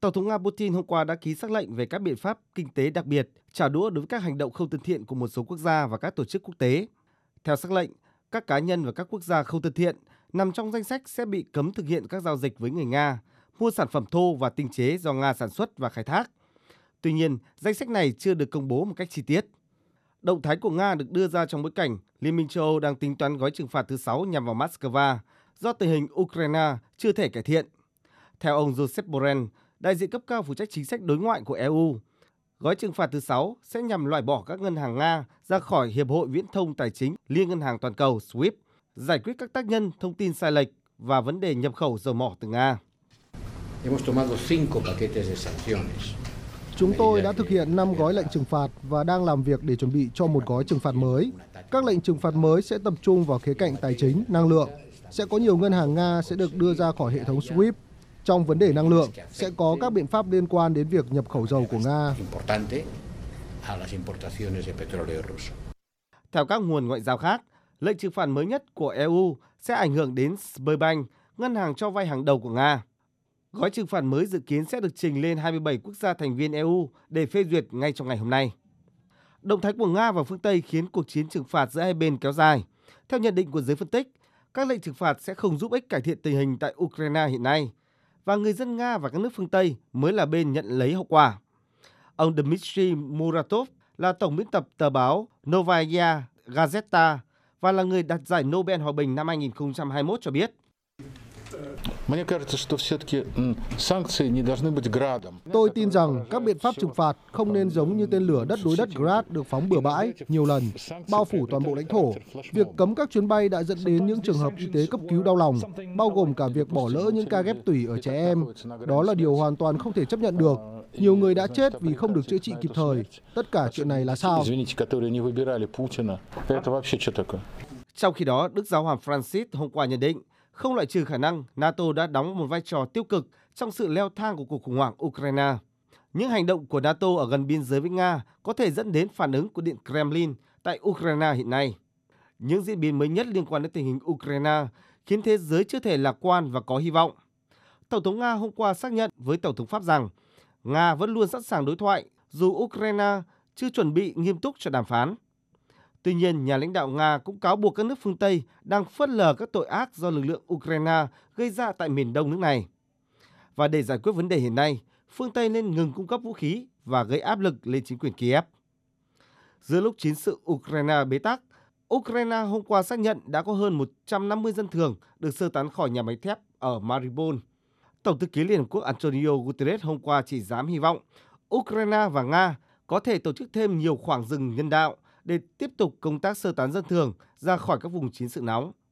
Tổng thống Nga Putin hôm qua đã ký xác lệnh về các biện pháp kinh tế đặc biệt trả đũa đối với các hành động không thân thiện của một số quốc gia và các tổ chức quốc tế. Theo xác lệnh, các cá nhân và các quốc gia không thân thiện nằm trong danh sách sẽ bị cấm thực hiện các giao dịch với người Nga, mua sản phẩm thô và tinh chế do Nga sản xuất và khai thác. Tuy nhiên, danh sách này chưa được công bố một cách chi tiết. Động thái của Nga được đưa ra trong bối cảnh Liên minh châu Âu đang tính toán gói trừng phạt thứ sáu nhằm vào Moscow do tình hình Ukraine chưa thể cải thiện. Theo ông Joseph Borrell, đại diện cấp cao phụ trách chính sách đối ngoại của EU, gói trừng phạt thứ sáu sẽ nhằm loại bỏ các ngân hàng Nga ra khỏi Hiệp hội Viễn thông Tài chính Liên ngân hàng toàn cầu SWIFT, giải quyết các tác nhân thông tin sai lệch và vấn đề nhập khẩu dầu mỏ từ Nga. Chúng tôi đã thực hiện 5 gói lệnh trừng phạt và đang làm việc để chuẩn bị cho một gói trừng phạt mới. Các lệnh trừng phạt mới sẽ tập trung vào khía cạnh tài chính, năng lượng. Sẽ có nhiều ngân hàng Nga sẽ được đưa ra khỏi hệ thống SWIFT. Trong vấn đề năng lượng, sẽ có các biện pháp liên quan đến việc nhập khẩu dầu của Nga. Theo các nguồn ngoại giao khác, lệnh trừng phạt mới nhất của EU sẽ ảnh hưởng đến Sberbank, ngân hàng cho vay hàng đầu của Nga. Gói trừng phạt mới dự kiến sẽ được trình lên 27 quốc gia thành viên EU để phê duyệt ngay trong ngày hôm nay. Động thái của Nga và phương Tây khiến cuộc chiến trừng phạt giữa hai bên kéo dài. Theo nhận định của giới phân tích, các lệnh trừng phạt sẽ không giúp ích cải thiện tình hình tại Ukraine hiện nay, và người dân Nga và các nước phương Tây mới là bên nhận lấy hậu quả. Ông Dmitry Muratov là tổng biên tập tờ báo Novaya Gazeta và là người đạt giải Nobel Hòa bình năm 2021 cho biết. Tôi tin rằng các biện pháp trừng phạt không nên giống như tên lửa đất đối đất Grad được phóng bừa bãi nhiều lần, bao phủ toàn bộ lãnh thổ. Việc cấm các chuyến bay đã dẫn đến những trường hợp y tế cấp cứu đau lòng, bao gồm cả việc bỏ lỡ những ca ghép tủy ở trẻ em. Đó là điều hoàn toàn không thể chấp nhận được. Nhiều người đã chết vì không được chữa trị kịp thời. Tất cả chuyện này là sao? Trong khi đó, Đức Giáo hoàng Francis hôm qua nhận định không loại trừ khả năng, NATO đã đóng một vai trò tiêu cực trong sự leo thang của cuộc khủng hoảng Ukraine. Những hành động của NATO ở gần biên giới với Nga có thể dẫn đến phản ứng của Điện Kremlin tại Ukraine hiện nay. Những diễn biến mới nhất liên quan đến tình hình Ukraine khiến thế giới chưa thể lạc quan và có hy vọng. Tổng thống Nga hôm qua xác nhận với Tổng thống Pháp rằng Nga vẫn luôn sẵn sàng đối thoại dù Ukraine chưa chuẩn bị nghiêm túc cho đàm phán. Tuy nhiên, nhà lãnh đạo Nga cũng cáo buộc các nước phương Tây đang phớt lờ các tội ác do lực lượng Ukraine gây ra tại miền đông nước này. Và để giải quyết vấn đề hiện nay, phương Tây nên ngừng cung cấp vũ khí và gây áp lực lên chính quyền Kiev. Giữa lúc chiến sự Ukraine bế tắc, Ukraine hôm qua xác nhận đã có hơn 150 dân thường được sơ tán khỏi nhà máy thép ở Mariupol. Tổng thư ký Liên Hợp Quốc Antonio Guterres hôm qua chỉ dám hy vọng Ukraine và Nga có thể tổ chức thêm nhiều khoảng rừng nhân đạo để tiếp tục công tác sơ tán dân thường ra khỏi các vùng chiến sự nóng.